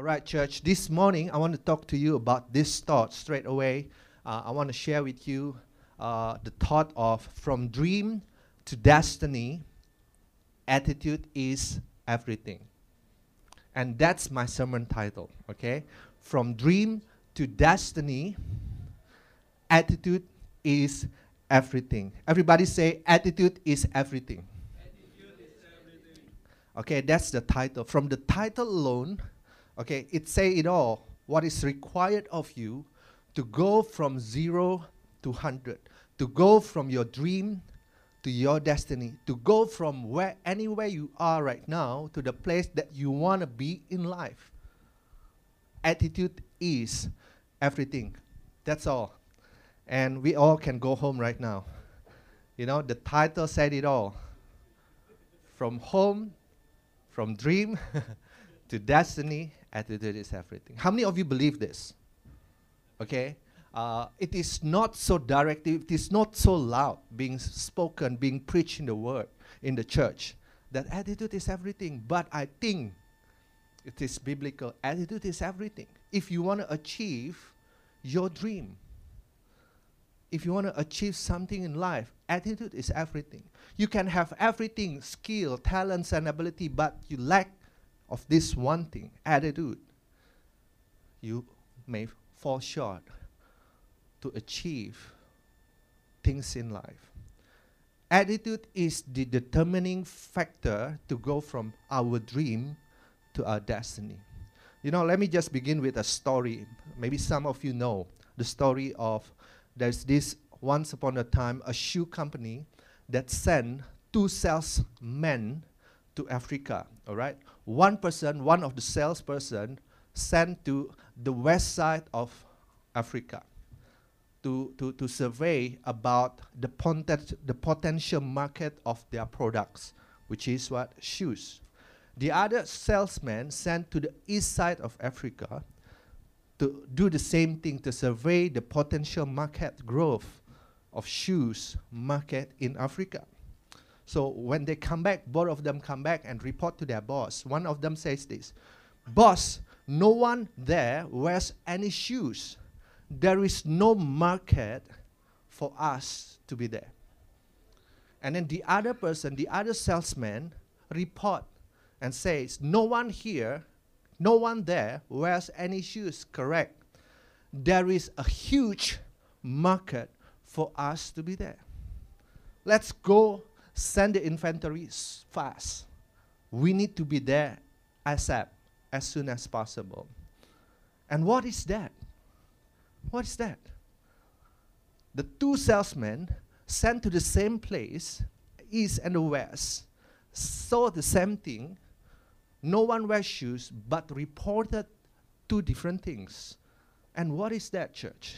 All right, church, this morning I want to talk to you about this thought straight away. Uh, I want to share with you uh, the thought of from dream to destiny, attitude is everything. And that's my sermon title, okay? From dream to destiny, attitude is everything. Everybody say, attitude is everything. Attitude is everything. Okay, that's the title. From the title alone, okay, it say it all. What is required of you to go from zero to hundred, to go from your dream to your destiny, to go from where anywhere you are right now to the place that you want to be in life. Attitude is everything. That's all. And we all can go home right now. You know, the title said it all. From home, from dream to destiny, attitude is everything. How many of you believe this? Okay? uh, it is not so directive, it is not so loud being spoken, being preached in the word, in the church. That attitude is everything. But I think it is biblical. Attitude is everything. If you want to achieve your dream, if you want to achieve something in life, attitude is everything. You can have everything skill, talents, and ability, but you lack of this one thing attitude. You may fall short to achieve things in life. Attitude is the determining factor to go from our dream to our destiny. You know, let me just begin with a story. Maybe some of you know the story of there's this once upon a time a shoe company that sent two salesmen to Africa. All right, one person, one of the salesperson, sent to the west side of Africa to, to, to survey about the, potent, the potential market of their products, which is what? Shoes. The other salesman sent to the east side of Africa to do the same thing to survey the potential market growth of shoes market in Africa. So when they come back, both of them come back and report to their boss. One of them says this, boss, no one there wears any shoes there is no market for us to be there. And then the other person, the other salesman, report and says, no one here, no one there wears any shoes. Correct. There is a huge market for us to be there. Let's go send the inventory fast. We need to be there ASAP, as soon as possible. And what is that? What is that? The two salesmen sent to the same place, east and the west, saw the same thing. No one wears shoes, but reported two different things. And what is that, church?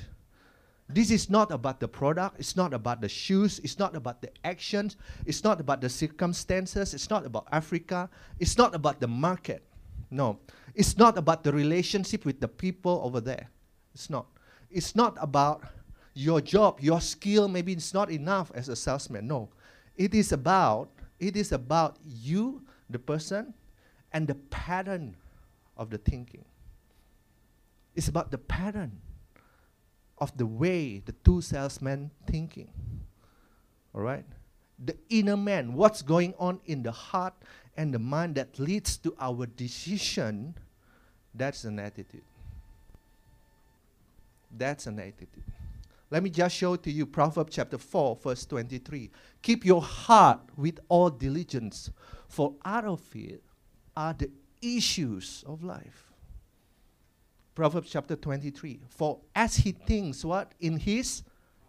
This is not about the product, it's not about the shoes, it's not about the actions, it's not about the circumstances, it's not about Africa, it's not about the market. No, it's not about the relationship with the people over there. It's not it's not about your job, your skill maybe it's not enough as a salesman. No. It is about it is about you, the person, and the pattern of the thinking. It's about the pattern of the way the two salesmen thinking. All right? The inner man, what's going on in the heart and the mind that leads to our decision, that's an attitude. That's an attitude. Let me just show to you Proverbs chapter 4, verse 23. Keep your heart with all diligence, for out of it are the issues of life. Proverbs chapter 23. For as he thinks what? In his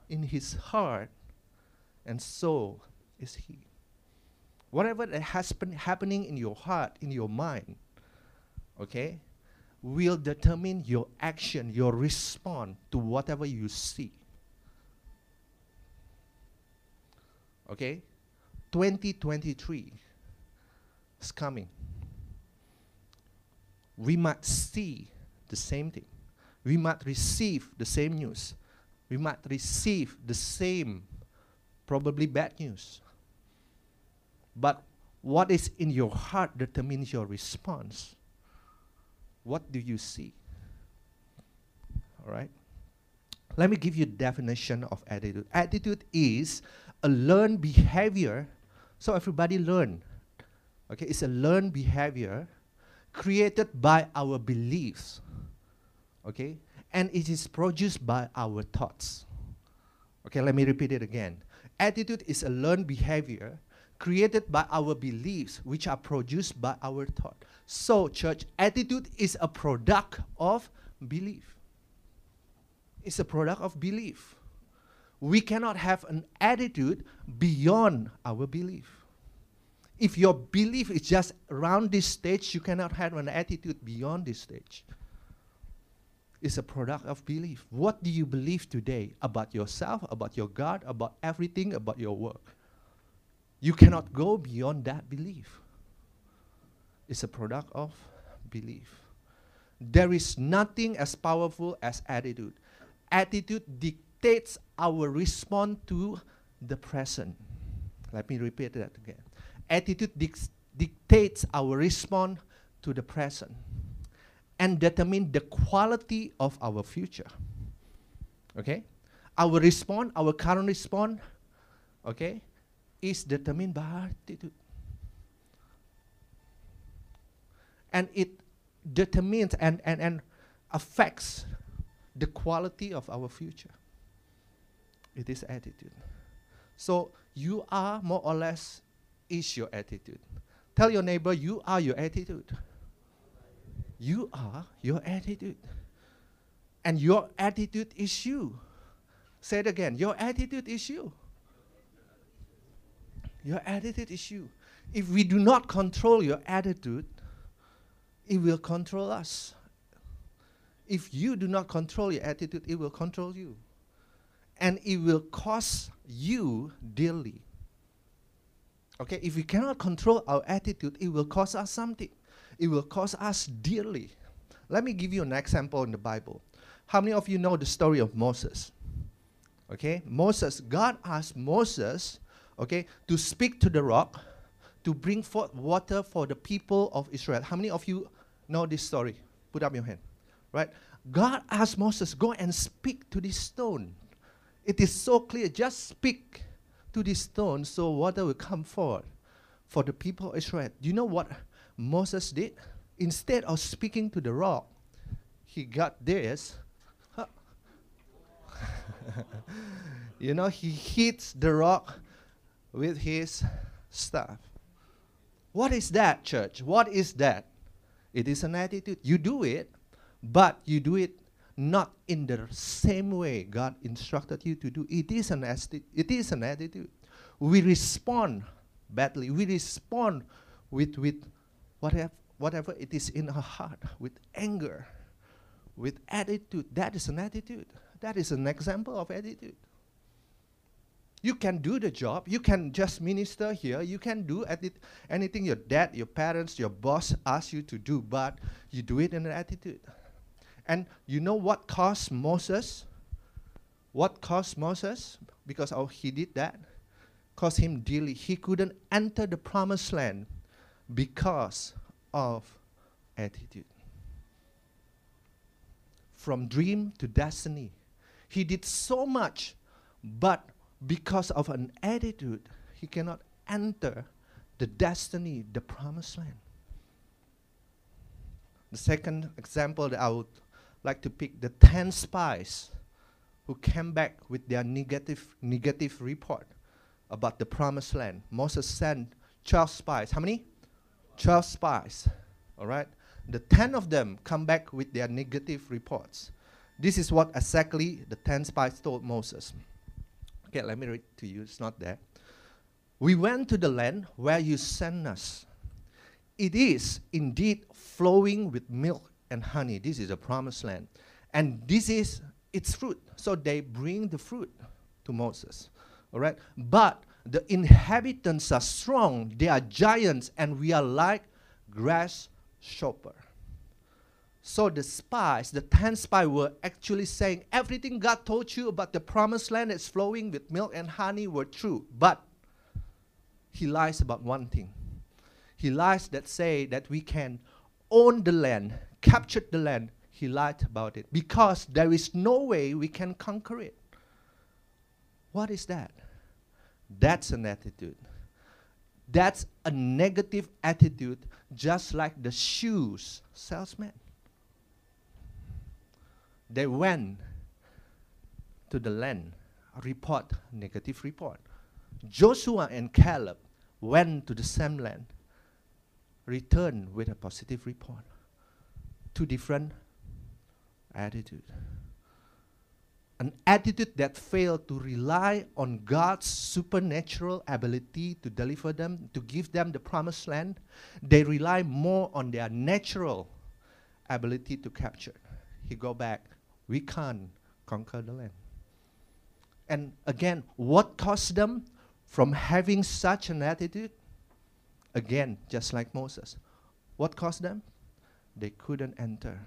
in his heart, and so is he. Whatever that has been happening in your heart, in your mind, okay, will determine your action, your response to whatever you see. Okay? 2023 is coming. We might see the same thing. We might receive the same news. We might receive the same, probably bad news. But what is in your heart determines your response. what do you see? All right? Let me give you a definition of attitude. Attitude is a learned behavior. So everybody learn. Okay, it's a learned behavior created by our beliefs. Okay? And it is produced by our thoughts. Okay, let me repeat it again. Attitude is a learned behavior created by our beliefs, which are produced by our thought. So, church, attitude is a product of belief. It's a product of belief. We cannot have an attitude beyond our belief. If your belief is just around this stage, you cannot have an attitude beyond this stage. It's a product of belief. What do you believe today about yourself, about your God, about everything, about your work? You cannot go beyond that belief. It's a product of belief. There is nothing as powerful as attitude. Attitude dictates our response to the present. Let me repeat that again. Attitude dictates our response to the present and determine the quality of our future. Okay? Our response, our current response, okay, is determined by attitude. And it determines and, and, and affects the quality of our future. It is attitude. So you are more or less is your attitude. Tell your neighbor you are your attitude. You are your attitude. And your attitude is you. Say it again. Your attitude is you. Your attitude is you. If we do not control your attitude, it will control us. If you do not control your attitude, it will control you. And it will cost you dearly. Okay, if we cannot control our attitude, it will cost us something. It will cost us dearly. Let me give you an example in the Bible. How many of you know the story of Moses? Okay, Moses, God asked Moses, okay, to speak to the rock to bring forth water for the people of Israel. How many of you know this story? Put up your hand. Right? God asked Moses, go and speak to this stone. It is so clear. Just speak to this stone so water will come forth for the people of Israel. Do you know what Moses did? Instead of speaking to the rock, he got this. you know, he hits the rock with his staff. What is that, church? What is that? It is an attitude. You do it, but you do it not in the same way God instructed you to do. It is an, asti- it is an attitude. We respond badly. We respond with, with whatever, whatever it is in our heart, with anger, with attitude. That is an attitude. That is an example of attitude. You can do the job. You can just minister here. You can do anything your dad, your parents, your boss ask you to do, but you do it in an attitude. And you know what caused Moses? What caused Moses? Because oh, he did that. Caused him dearly. He couldn't enter the promised land because of attitude. From dream to destiny. He did so much, but because of an attitude, he cannot enter the destiny, the promised land. The second example that I would like to pick the 10 spies who came back with their negative, negative report about the promised land. Moses sent 12 spies. How many? 12 spies. All right? The 10 of them come back with their negative reports. This is what exactly the 10 spies told Moses. Okay, let me read to you. It's not there. We went to the land where you sent us. It is indeed flowing with milk and honey. This is a promised land. And this is its fruit. So they bring the fruit to Moses. All right? But the inhabitants are strong, they are giants, and we are like grasshopper. So the spies, the ten spies, were actually saying everything God told you about the promised land that's flowing with milk and honey were true. But he lies about one thing. He lies that say that we can own the land, capture the land, he lied about it because there is no way we can conquer it. What is that? That's an attitude. That's a negative attitude, just like the shoes salesman. They went to the land, report, negative report. Joshua and Caleb went to the same land, returned with a positive report. Two different attitude. An attitude that failed to rely on God's supernatural ability to deliver them, to give them the promised land. They rely more on their natural ability to capture. He go back, we can't conquer the land. And again, what caused them from having such an attitude? Again, just like Moses. What caused them? They couldn't enter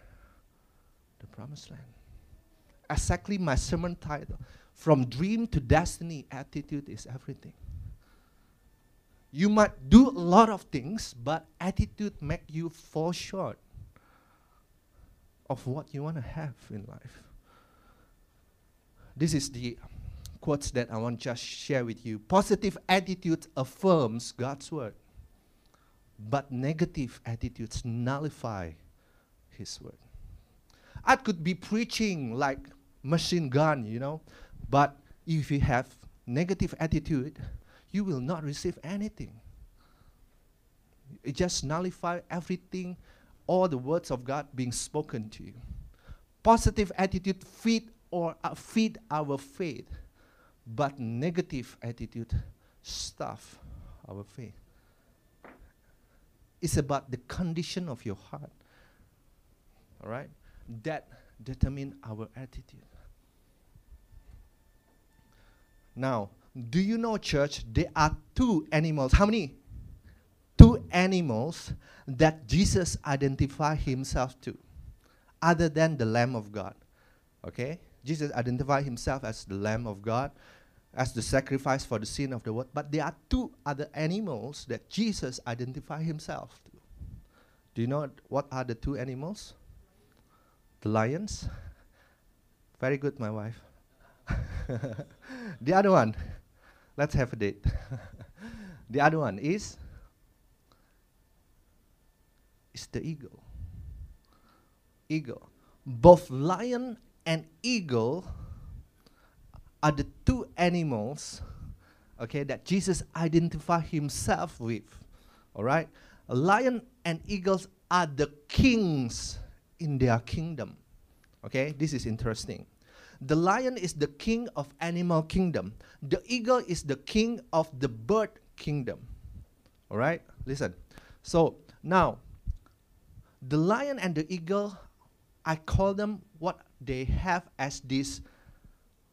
the promised land. Exactly my sermon title. From dream to destiny, attitude is everything. You might do a lot of things, but attitude make you fall short of what you want to have in life. This is the quotes that I want to just share with you. Positive attitude affirms God's word, but negative attitudes nullify His word. I could be preaching like machine gun, you know, but if you have negative attitude, you will not receive anything. It just nullify everything, all the words of God being spoken to you. Positive attitude feed or uh, feed our faith, but negative attitude stuff our faith. It's about the condition of your heart. All right? That determine our attitude. Now, do you know, church, there are two animals. How many? Two animals that Jesus identified himself to, other than the Lamb of God. Okay? Jesus identified himself as the Lamb of God, as the sacrifice for the sin of the world. But there are two other animals that Jesus identified himself to. Do you know what are the two animals? The lions. Very good, my wife. the other one, let's have a date. the other one is is the eagle. Eagle. Both lion and eagle are the two animals okay that Jesus identified himself with. All right? A lion and eagles are the kings in their kingdom. Okay? This is interesting. The lion is the king of animal kingdom. The eagle is the king of the bird kingdom. All right? Listen. So, now the lion and the eagle I call them what they have as this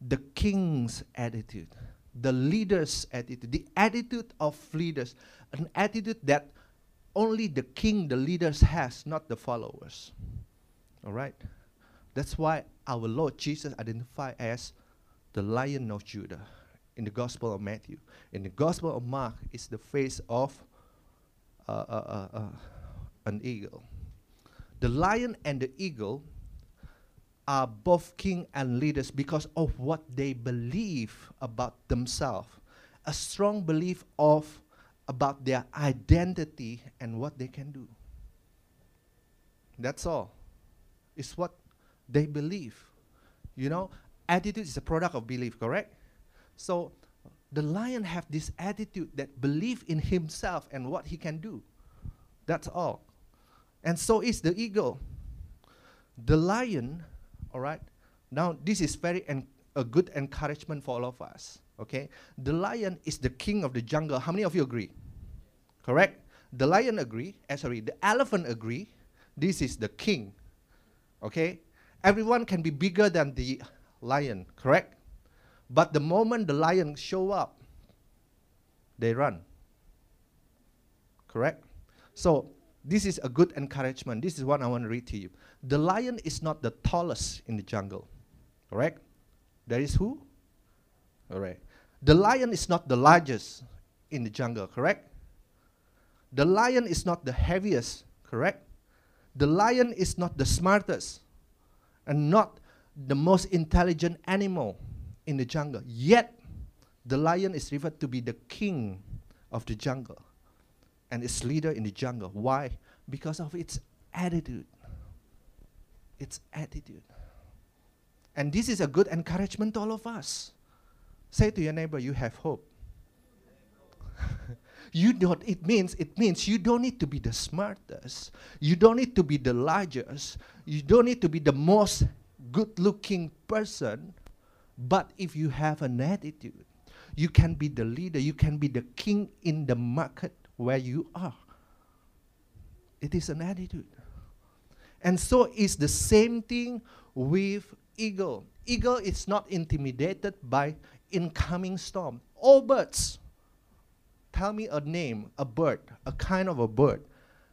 the king's attitude, the leader's attitude, the attitude of leaders, an attitude that only the king, the leaders has, not the followers. All right? That's why our Lord Jesus identified as the Lion of Judah in the Gospel of Matthew. In the Gospel of Mark, it's the face of uh, uh, uh, uh, an eagle. The lion and the eagle are both king and leaders because of what they believe about themselves. A strong belief of about their identity and what they can do. That's all. It's what they believe. You know, attitude is a product of belief, correct? So the lion have this attitude that believe in himself and what he can do. That's all. And so is the eagle. The lion, all right? Now this is very en- a good encouragement for all of us. Okay? The lion is the king of the jungle. How many of you agree? Correct? The lion agree, eh, sorry, the elephant agree. This is the king. Okay? Everyone can be bigger than the lion, correct? But the moment the lion show up, they run. Correct? So this is a good encouragement. This is what I want to read to you. The lion is not the tallest in the jungle. Correct? There is who? Alright. The lion is not the largest in the jungle, correct? The lion is not the heaviest, correct? The lion is not the smartest and not the most intelligent animal in the jungle. Yet, the lion is referred to be the king of the jungle and its leader in the jungle. Why? Because of its attitude. Its attitude. And this is a good encouragement to all of us. Say to your neighbor, you have hope. you don't it means it means you don't need to be the smartest. You don't need to be the largest. You don't need to be the most good looking person. But if you have an attitude, you can be the leader, you can be the king in the market where you are. It is an attitude. And so it's the same thing with eagle. Eagle is not intimidated by incoming storm. All birds. Tell me a name, a bird, a kind of a bird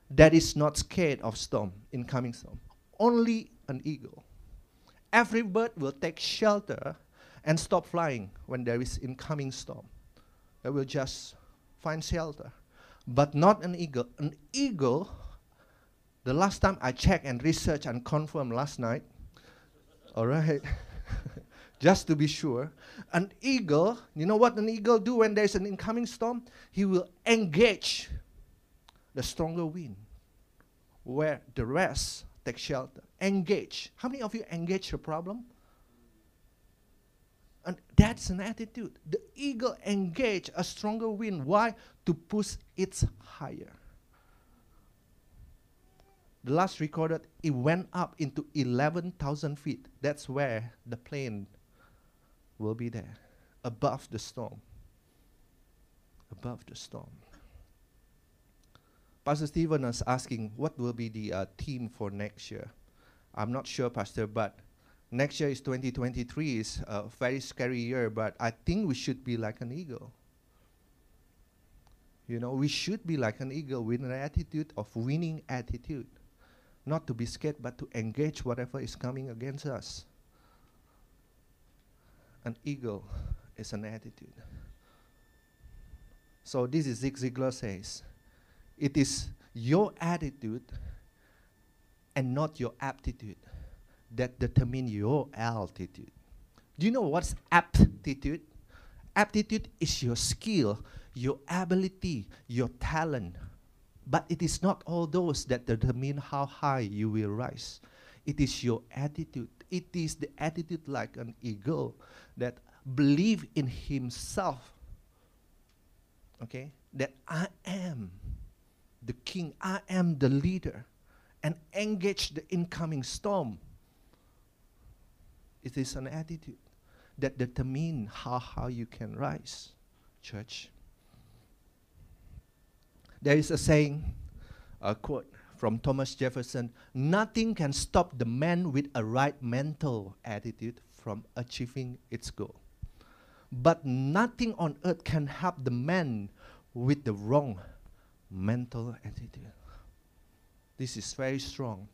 that is not scared of storm, incoming storm. Only an eagle. Every bird will take shelter and stop flying when there is incoming storm. They will just find shelter. But not an eagle. An eagle, the last time I checked and researched and confirmed last night, all right, just to be sure, an eagle, you know what an eagle do when there's an incoming storm? He will engage the stronger wind where the rest take shelter. Engage. How many of you engage the problem? And that's an attitude. The eagle engage a stronger wind. Why? To push it higher. The last recorded, it went up into 11,000 feet. That's where the plane will be there, above the storm. Above the storm. Pastor Stephen is asking, what will be the uh, theme for next year? I'm not sure, Pastor, but next year is 2023 is a very scary year but i think we should be like an eagle you know we should be like an eagle with an attitude of winning attitude not to be scared but to engage whatever is coming against us an eagle is an attitude so this is zig ziglar says it is your attitude and not your aptitude that determine your altitude. Do you know what's aptitude? Aptitude is your skill, your ability, your talent. But it is not all those that determine how high you will rise. It is your attitude. It is the attitude like an eagle that believe in himself. Okay? That I am the king, I am the leader, and engage the incoming storm it is an attitude that determine how high you can rise, church. There is a saying, a quote from Thomas Jefferson Nothing can stop the man with a right mental attitude from achieving its goal. But nothing on earth can help the man with the wrong mental attitude. This is very strong.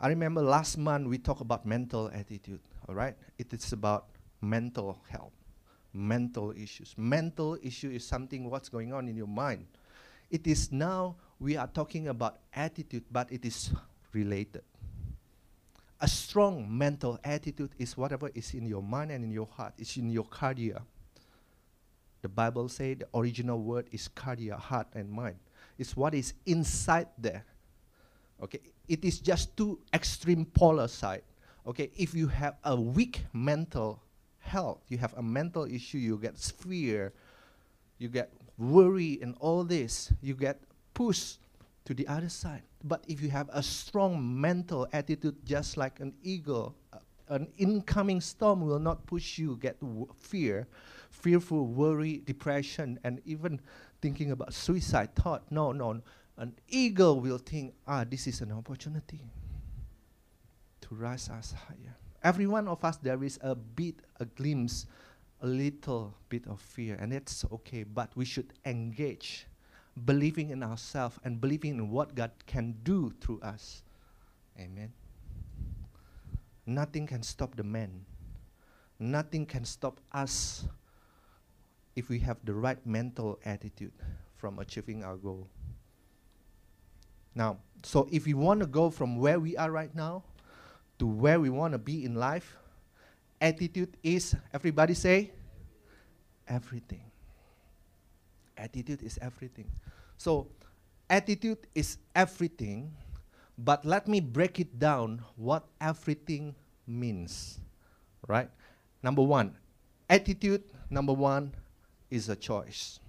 I remember last month we talked about mental attitude all right? It is about mental health, mental issues. Mental issue is something what's going on in your mind. It is now we are talking about attitude, but it is related. A strong mental attitude is whatever is in your mind and in your heart. It's in your cardia. The Bible says the original word is cardia, heart and mind. It's what is inside there. Okay, it is just two extreme polar side okay, if you have a weak mental health, you have a mental issue, you get fear, you get worry and all this, you get pushed to the other side. But if you have a strong mental attitude, just like an eagle, uh, an incoming storm will not push you get fear, fearful, worry, depression, and even thinking about suicide thought. No, no. An eagle will think, ah, this is an opportunity to rise us higher. Every one of us, there is a bit, a glimpse, a little bit of fear, and it's okay, but we should engage, believing in ourselves and believing in what God can do through us. Amen. Nothing can stop the man. Nothing can stop us if we have the right mental attitude from achieving our goal. Now, so if we want to go from where we are right now to where we want to be in life, attitude is, everybody say, everything. Attitude is everything. So, attitude is everything, but let me break it down what everything means. Right? Number one, attitude, number one, is a choice.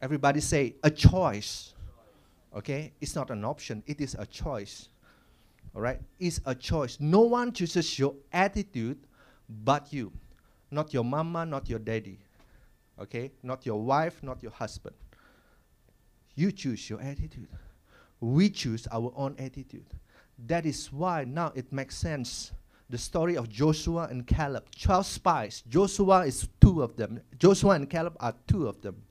Everybody say, a choice. Okay? It's not an option, it is a choice. All right? It's a choice. No one chooses your attitude but you. Not your mama, not your daddy. Okay? Not your wife, not your husband. You choose your attitude. We choose our own attitude. That is why now it makes sense. The story of Joshua and Caleb. 12 spies. Joshua is two of them. Joshua and Caleb are two of them.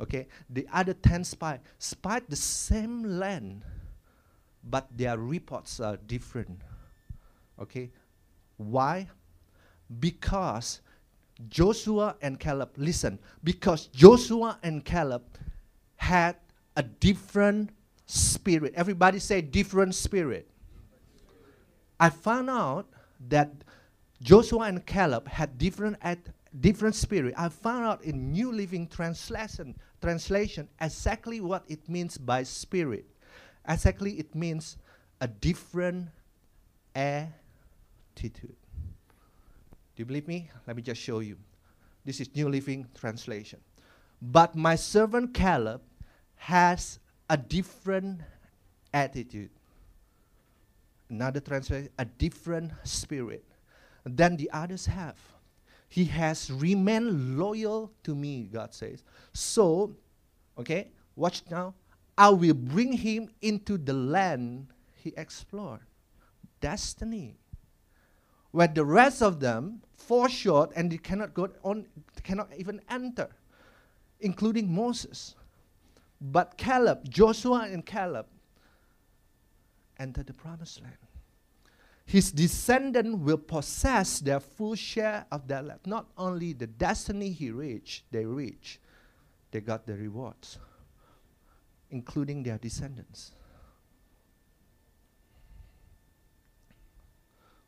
Okay? The other 10 spies spied the same land, but their reports are different. Okay? Why? Because Joshua and Caleb, listen, because Joshua and Caleb had a different spirit. Everybody say different spirit. I found out that Joshua and Caleb had different at different spirit. I found out in New Living Translation translation exactly what it means by spirit. Exactly it means a different attitude. Do you believe me? Let me just show you. This is New Living Translation. But my servant Caleb has a different attitude. Another translation, a different spirit than the others have. He has remained loyal to me, God says. So, okay, watch now. I will bring him into the land he explored. Destiny. Where the rest of them fall short and they cannot go on, cannot even enter, including Moses. But Caleb, Joshua and Caleb, entered the promised land. His descendant will possess their full share of that land. Not only the destiny he reached, they reached, they got the rewards, including their descendants.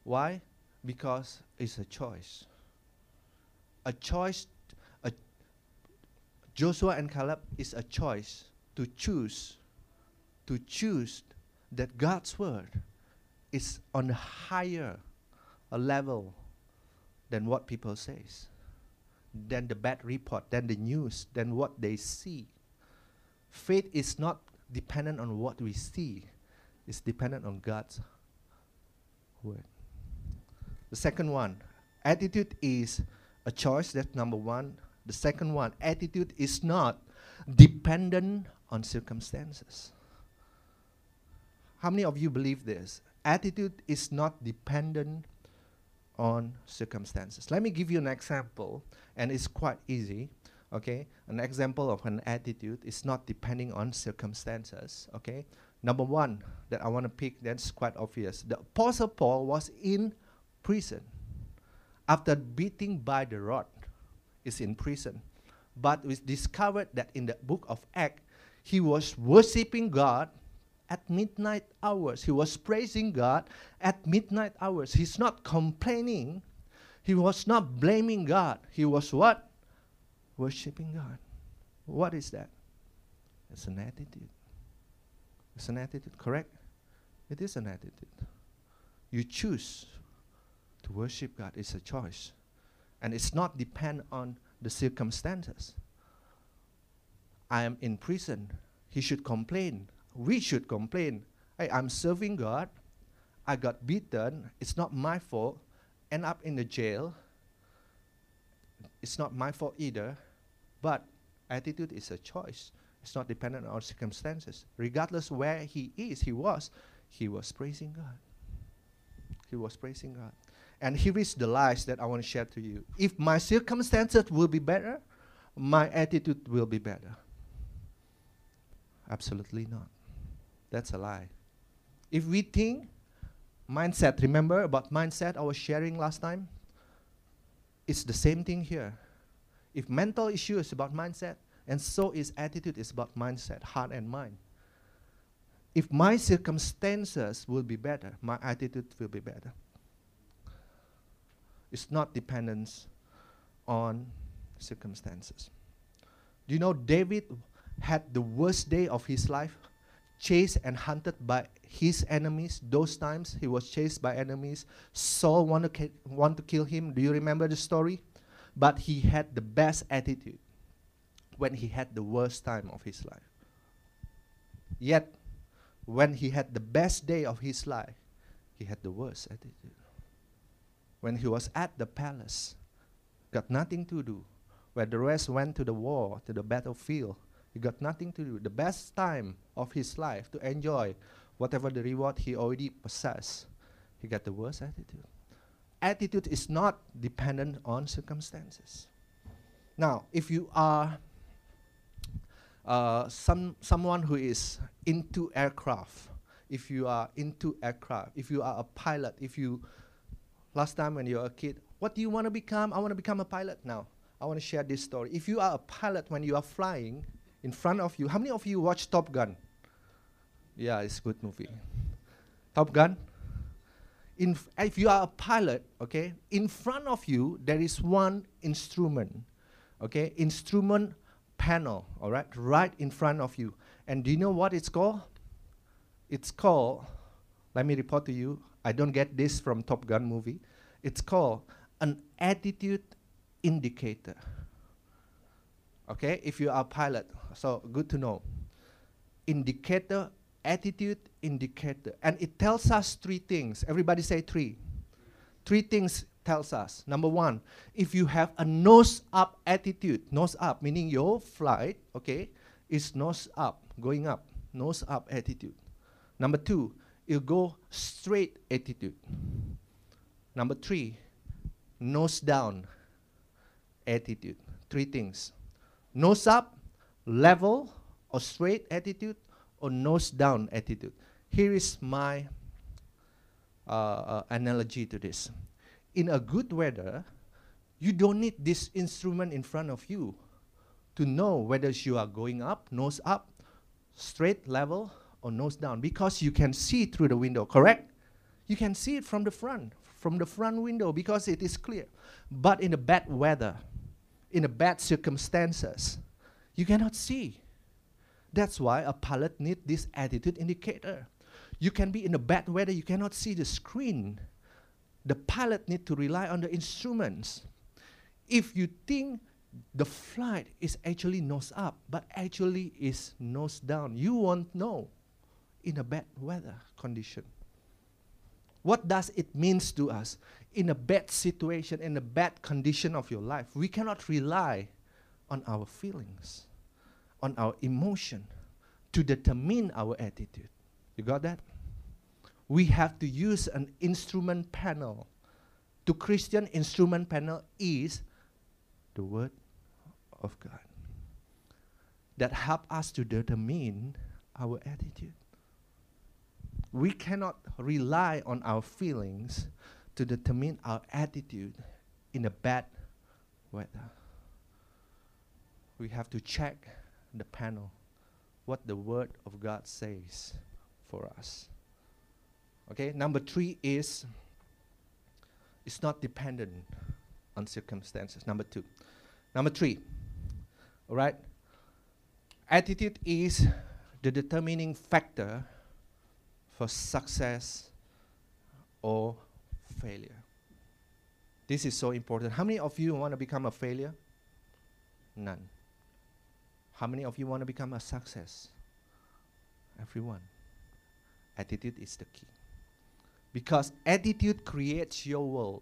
Why? Because it's a choice. A choice a Joshua and Caleb is a choice to choose, to choose that God's word is on a higher a level than what people says, than the bad report, than the news, than what they see. Faith is not dependent on what we see, it's dependent on God's word. The second one, attitude is a choice. That's number one. The second one, attitude is not dependent on circumstances. How many of you believe this? Attitude is not dependent on circumstances. Let me give you an example, and it's quite easy. Okay, an example of an attitude is not depending on circumstances. Okay, number one that I want to pick that's quite obvious. The Apostle Paul was in prison after beating by the rod is in prison. But we discovered that in the book of Acts, he was worshiping God at midnight hours. He was praising God at midnight hours. He's not complaining. He was not blaming God. He was what? Worshipping God. What is that? It's an attitude. It's an attitude, correct? It is an attitude. You choose to worship God. It's a choice and it's not depend on the circumstances. I am in prison. He should complain. We should complain. Hey, I'm serving God. I got beaten. It's not my fault. End up in the jail. It's not my fault either. But attitude is a choice. It's not dependent on circumstances. Regardless where he is, he was, he was praising God. He was praising God. And here is the lies that I want to share to you. If my circumstances will be better, my attitude will be better. Absolutely not. That's a lie. If we think mindset, remember about mindset I was sharing last time? It's the same thing here. If mental issue is about mindset, and so is attitude is about mindset, heart and mind. if my circumstances will be better, my attitude will be better. It's not dependence on circumstances. Do you know David had the worst day of his life, chased and hunted by his enemies? Those times he was chased by enemies. Saul wanted to, want to kill him. Do you remember the story? But he had the best attitude when he had the worst time of his life. Yet, when he had the best day of his life, he had the worst attitude. When he was at the palace, got nothing to do, where the rest went to the war, to the battlefield, he got nothing to do. The best time of his life to enjoy whatever the reward he already possessed, he got the worst attitude. Attitude is not dependent on circumstances. Now, if you are uh, some someone who is into aircraft, if you are into aircraft, if you are a pilot, if you last time when you were a kid, what do you want to become? I want to become a pilot now. I want to share this story. If you are a pilot when you are flying in front of you, how many of you watch Top Gun? Yeah, it's a good movie. Top Gun. In if you are a pilot, okay, in front of you there is one instrument, okay, instrument panel, all right, right in front of you. And do you know what it's called? It's called, let me report to you, I don't get this from Top Gun movie. It's called an attitude indicator. Okay, if you are a pilot, so good to know. Indicator, attitude indicator. And it tells us three things. Everybody say three. Three things tells us. Number one, if you have a nose up attitude, nose up meaning your flight, okay, is nose up, going up, nose up attitude. Number two, you go straight attitude. Number three, nose down attitude. Three things. Nose up, level or straight attitude, or nose down attitude. Here is my uh, uh, analogy to this. In a good weather, you don't need this instrument in front of you to know whether you are going up, nose up, straight level, or nose down because you can see through the window, correct? You can see it from the front, from the front window because it is clear. But in the bad weather, in the bad circumstances, you cannot see. That's why a pilot needs this attitude indicator. You can be in a bad weather, you cannot see the screen. The pilot need to rely on the instruments. If you think the flight is actually nose up, but actually is nose down, you won't know in a bad weather condition. What does it means to us in a bad situation, in a bad condition of your life? We cannot rely on our feelings, on our emotion to determine our attitude. You got that? We have to use an instrument panel. To Christian instrument panel is the word of God that help us to determine our attitude. We cannot rely on our feelings to determine our attitude in a bad weather. We have to check the panel, what the Word of God says for us. Okay, number three is it's not dependent on circumstances. Number two. Number three, all right, attitude is the determining factor for success or failure. This is so important. How many of you want to become a failure? None. How many of you want to become a success? Everyone. Attitude is the key. Because attitude creates your world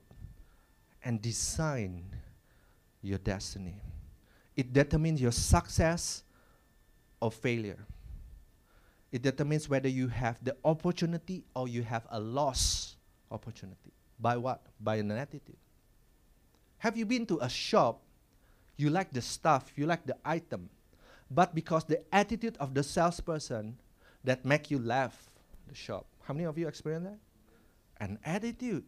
and design your destiny. It determines your success or failure. It determines whether you have the opportunity or you have a lost opportunity. By what? By an attitude. Have you been to a shop? You like the stuff, you like the item, but because the attitude of the salesperson that make you laugh the shop. How many of you experience that? An attitude.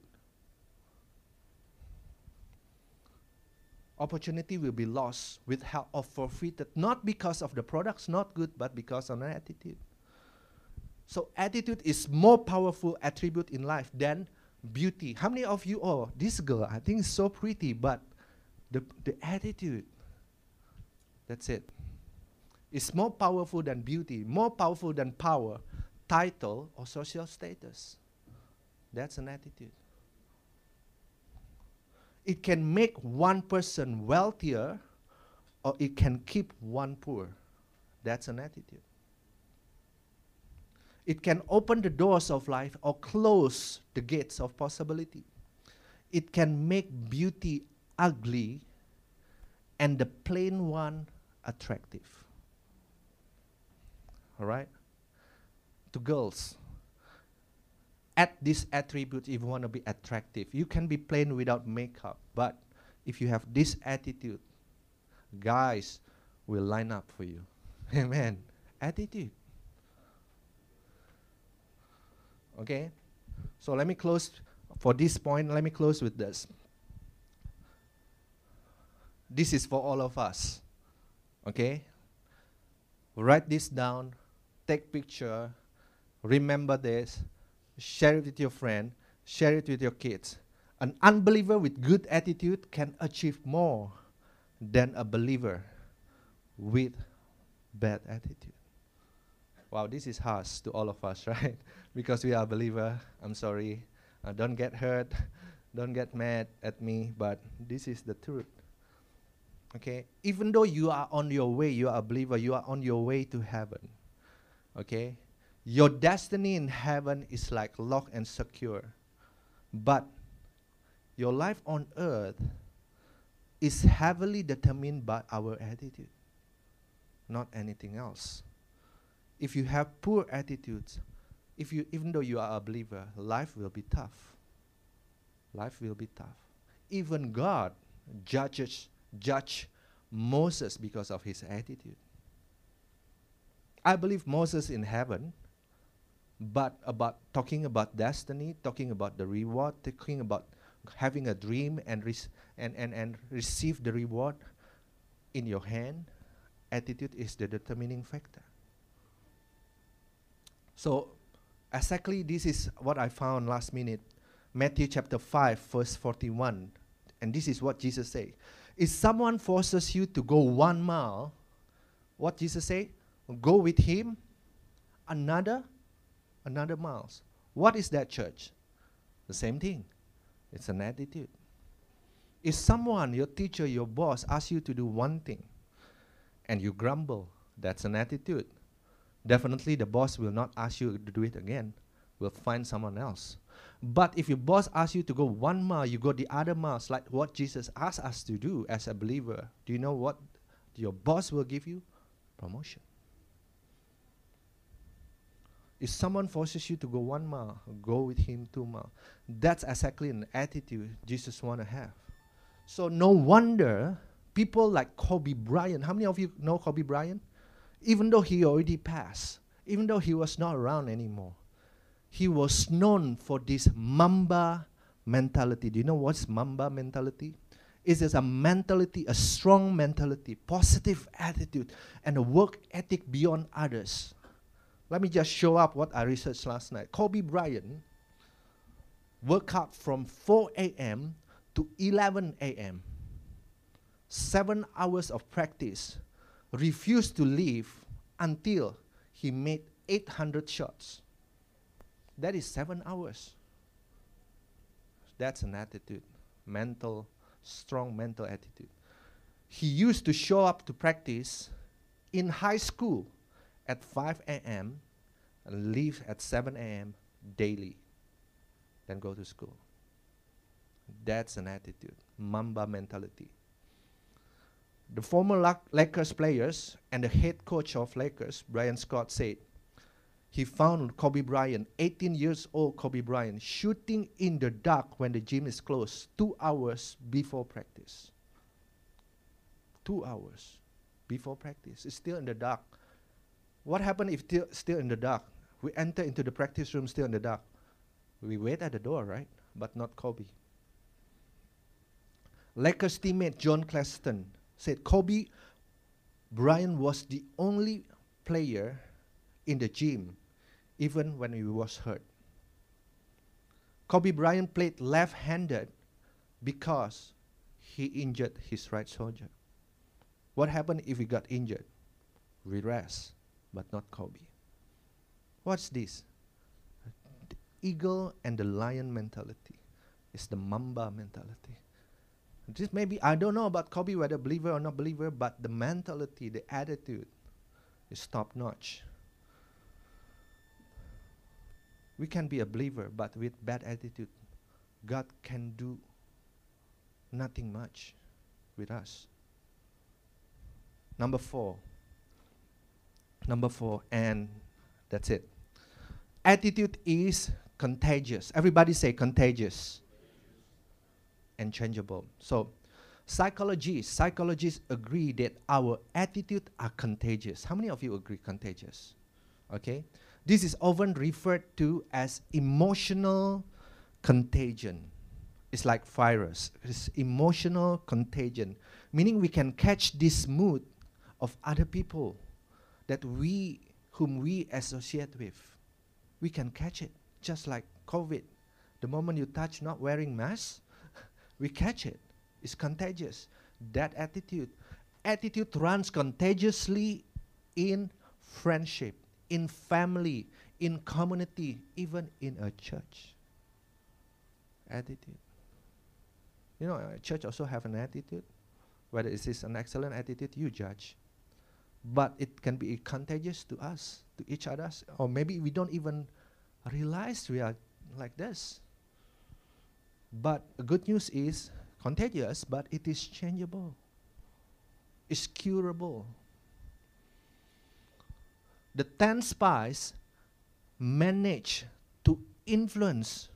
Opportunity will be lost, withheld, or forfeited, not because of the products not good, but because of an attitude. So attitude is more powerful attribute in life than beauty. How many of you, oh, this girl, I think is so pretty, but the, the attitude, that's it. It's more powerful than beauty, more powerful than power, title, or social status. That's an attitude. It can make one person wealthier or it can keep one poor. That's an attitude. It can open the doors of life or close the gates of possibility. It can make beauty ugly and the plain one attractive. All right? To girls, add this attribute if you want to be attractive. You can be plain without makeup, but if you have this attitude, guys will line up for you. Amen. Attitude. Okay? So let me close for this point. Let me close with this. This is for all of us. Okay? Write this down, take picture, remember this, share it with your friend, share it with your kids. An unbeliever with good attitude can achieve more than a believer with bad attitude. Wow, this is harsh to all of us, right? because we are a believer. I'm sorry. Uh, don't get hurt. don't get mad at me, but this is the truth. Okay? Even though you are on your way, you are a believer, you are on your way to heaven. Okay? Your destiny in heaven is like locked and secure. But your life on earth is heavily determined by our attitude, not anything else. If you have poor attitudes, if you even though you are a believer, life will be tough. Life will be tough. Even God judges judge Moses because of his attitude. I believe Moses in heaven, but about talking about destiny, talking about the reward, talking about having a dream and, and, and, and receive the reward in your hand, attitude is the determining factor. So, exactly this is what I found last minute. Matthew chapter 5, verse 41. And this is what Jesus said. If someone forces you to go one mile, what Jesus say? Go with him another, another miles. What is that church? The same thing. It's an attitude. If someone, your teacher, your boss, asks you to do one thing and you grumble, that's an attitude. Definitely the boss will not ask you to do it again. Will find someone else. But if your boss asks you to go one mile, you go the other miles, like what Jesus asked us to do as a believer. Do you know what your boss will give you? Promotion. If someone forces you to go one mile, go with him two miles. That's exactly an attitude Jesus want to have. So no wonder people like Kobe Bryant. How many of you know Kobe Bryant? Even though he already passed, even though he was not around anymore, he was known for this Mamba mentality. Do you know what's Mamba mentality? It is a mentality, a strong mentality, positive attitude, and a work ethic beyond others. Let me just show up what I researched last night. Kobe Bryant worked out from 4 a.m. to 11 a.m. Seven hours of practice. Refused to leave until he made 800 shots. That is seven hours. That's an attitude, mental, strong mental attitude. He used to show up to practice in high school at 5 a.m. and leave at 7 a.m. daily, then go to school. That's an attitude, Mamba mentality. The former Lakers players and the head coach of Lakers, Byron Scott, said he found Kobe Bryant, 18 years old Kobe Bryant, shooting in the dark when the gym is closed, two hours before practice. Two hours before practice. It's still in the dark. What happened if still, in the dark? We enter into the practice room still in the dark. We wait at the door, right? But not Kobe. Lakers teammate John Claxton said Kobe Bryant was the only player in the gym even when he was hurt. Kobe Bryant played left handed because he injured his right shoulder. What happened if he got injured? We rest, but not Kobe. What's this? The eagle and the lion mentality. It's the Mamba mentality. This maybe I don't know about Kobe whether believer or not believer, but the mentality, the attitude is top notch. We can be a believer, but with bad attitude, God can do nothing much with us. Number four. Number four, and that's it. Attitude is contagious. Everybody say contagious and changeable. So, psychologists, psychologists agree that our attitude are contagious. How many of you agree contagious? Okay? This is often referred to as emotional contagion. It's like virus. It's emotional contagion, meaning we can catch this mood of other people that we whom we associate with. We can catch it just like COVID. The moment you touch not wearing mask, we catch it. It's contagious. That attitude. Attitude runs contagiously in friendship, in family, in community, even in a church. Attitude. You know, a church also have an attitude. Whether it is an excellent attitude, you judge. But it can be contagious to us, to each other, or maybe we don't even realize we are like this. But good news is contagious, but it is changeable. It's curable. The ten spies manage to influence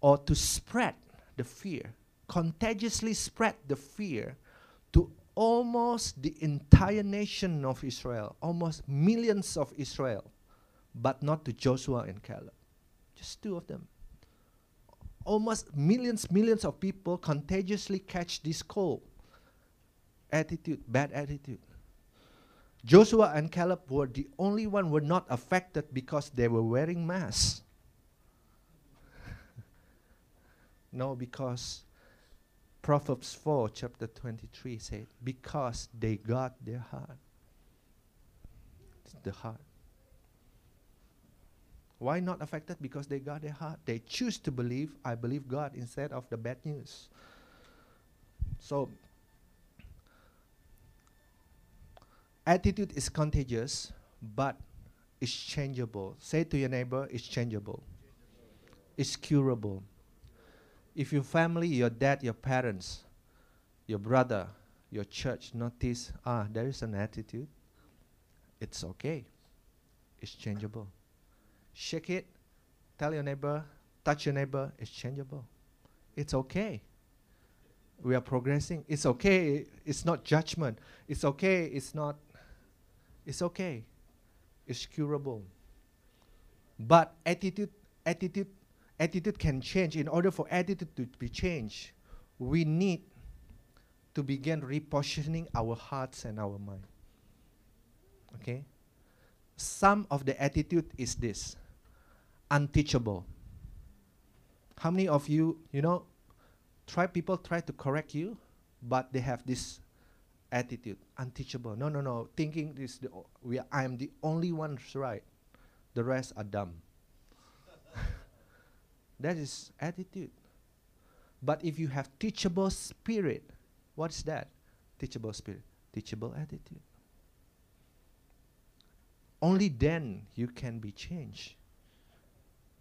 or to spread the fear, contagiously spread the fear almost the entire nation of Israel, almost millions of Israel, but not to Joshua and Caleb. Just two of them. Almost millions, millions of people contagiously catch this cold attitude, bad attitude. Joshua and Caleb were the only one were not affected because they were wearing masks. no, because Proverbs 4, chapter 23 said, because they got their heart. It's the heart. Why not affected? Because they got their heart. They choose to believe, I believe God, instead of the bad news. So, attitude is contagious, but it's changeable. Say to your neighbor, it's changeable. It's curable. If your family, your dad, your parents, your brother, your church notice, ah, there is an attitude, it's okay. It's changeable. Shake it, tell your neighbor, touch your neighbor, it's changeable. It's okay. We are progressing. It's okay. It's not judgment. It's okay. It's not. It's okay. It's curable. But attitude, attitude attitude can change. In order for attitude to be changed, we need to begin repositioning our hearts and our mind. Okay? Some of the attitude is this unteachable. How many of you, you know, try people try to correct you, but they have this attitude, unteachable. No, no, no. Thinking this, the we are, I am the only one right. The rest are dumb. That is attitude. But if you have teachable spirit, what's that? Teachable spirit, teachable attitude. Only then you can be changed.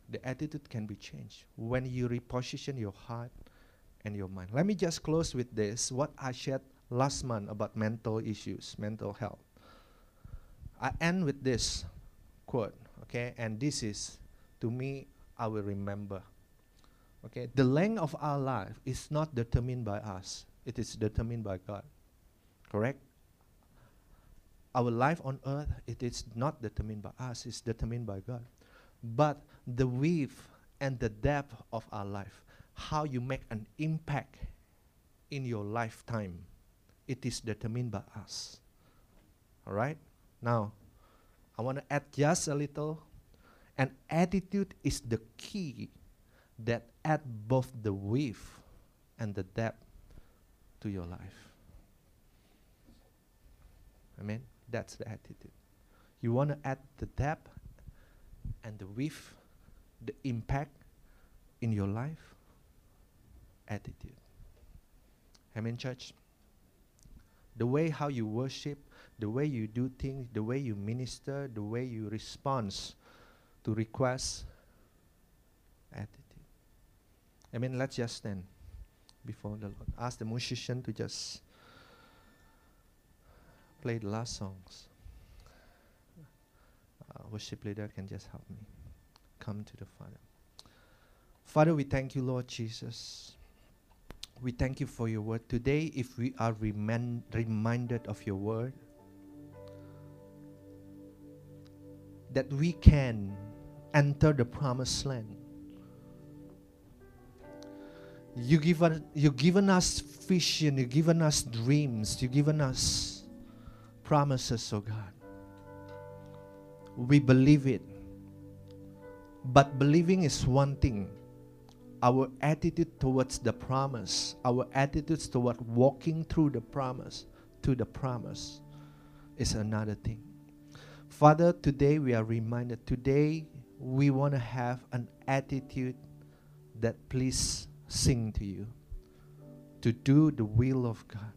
The attitude can be changed when you reposition your heart and your mind. Let me just close with this what I shared last month about mental issues, mental health. I end with this quote, okay? And this is, to me, I will remember. Okay, the length of our life is not determined by us, it is determined by God. Correct? Our life on earth, it is not determined by us, it's determined by God. But the width and the depth of our life, how you make an impact in your lifetime, it is determined by us. All right? Now, I want to add just a little And attitude is the key that add both the width and the depth to your life. Amen. That's the attitude. You want to add the depth and the width, the impact in your life. Attitude. Amen, church. The way how you worship, the way you do things, the way you minister, the way you respond to requests, attitude. mean, Let's just stand before the Lord. Ask the musician to just play the last songs. Uh, worship leader can just help me come to the Father. Father, we thank you, Lord Jesus. We thank you for your word. Today, if we are reman- reminded of your word, that we can enter the promised land. You given you given us vision, you've given us dreams, you've given us promises, oh God. We believe it. But believing is one thing. Our attitude towards the promise, our attitudes toward walking through the promise, to the promise, is another thing. Father, today we are reminded, today we want to have an attitude that please sing to you, to do the will of God.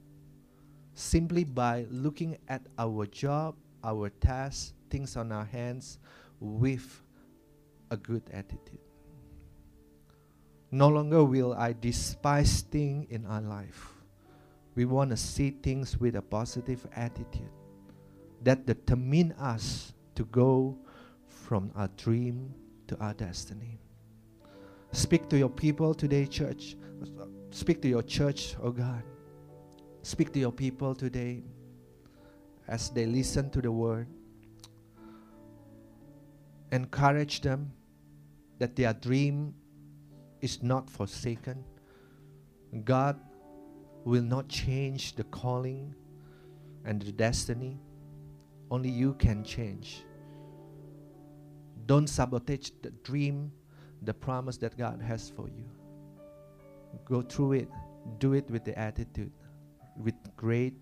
Simply by looking at our job, our tasks, things on our hands with a good attitude. No longer will I despise things in our life. We want to see things with a positive attitude that determine us to go from our dream to our destiny. Speak to your people today, church. Speak to your church, oh God. Speak to your people today as they listen to the word. Encourage them that their dream is not forsaken. God will not change the calling and the destiny. Only you can change. Don't sabotage the dream, the promise that God has for you. Go through it. Do it with the attitude, with great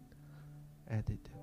attitude.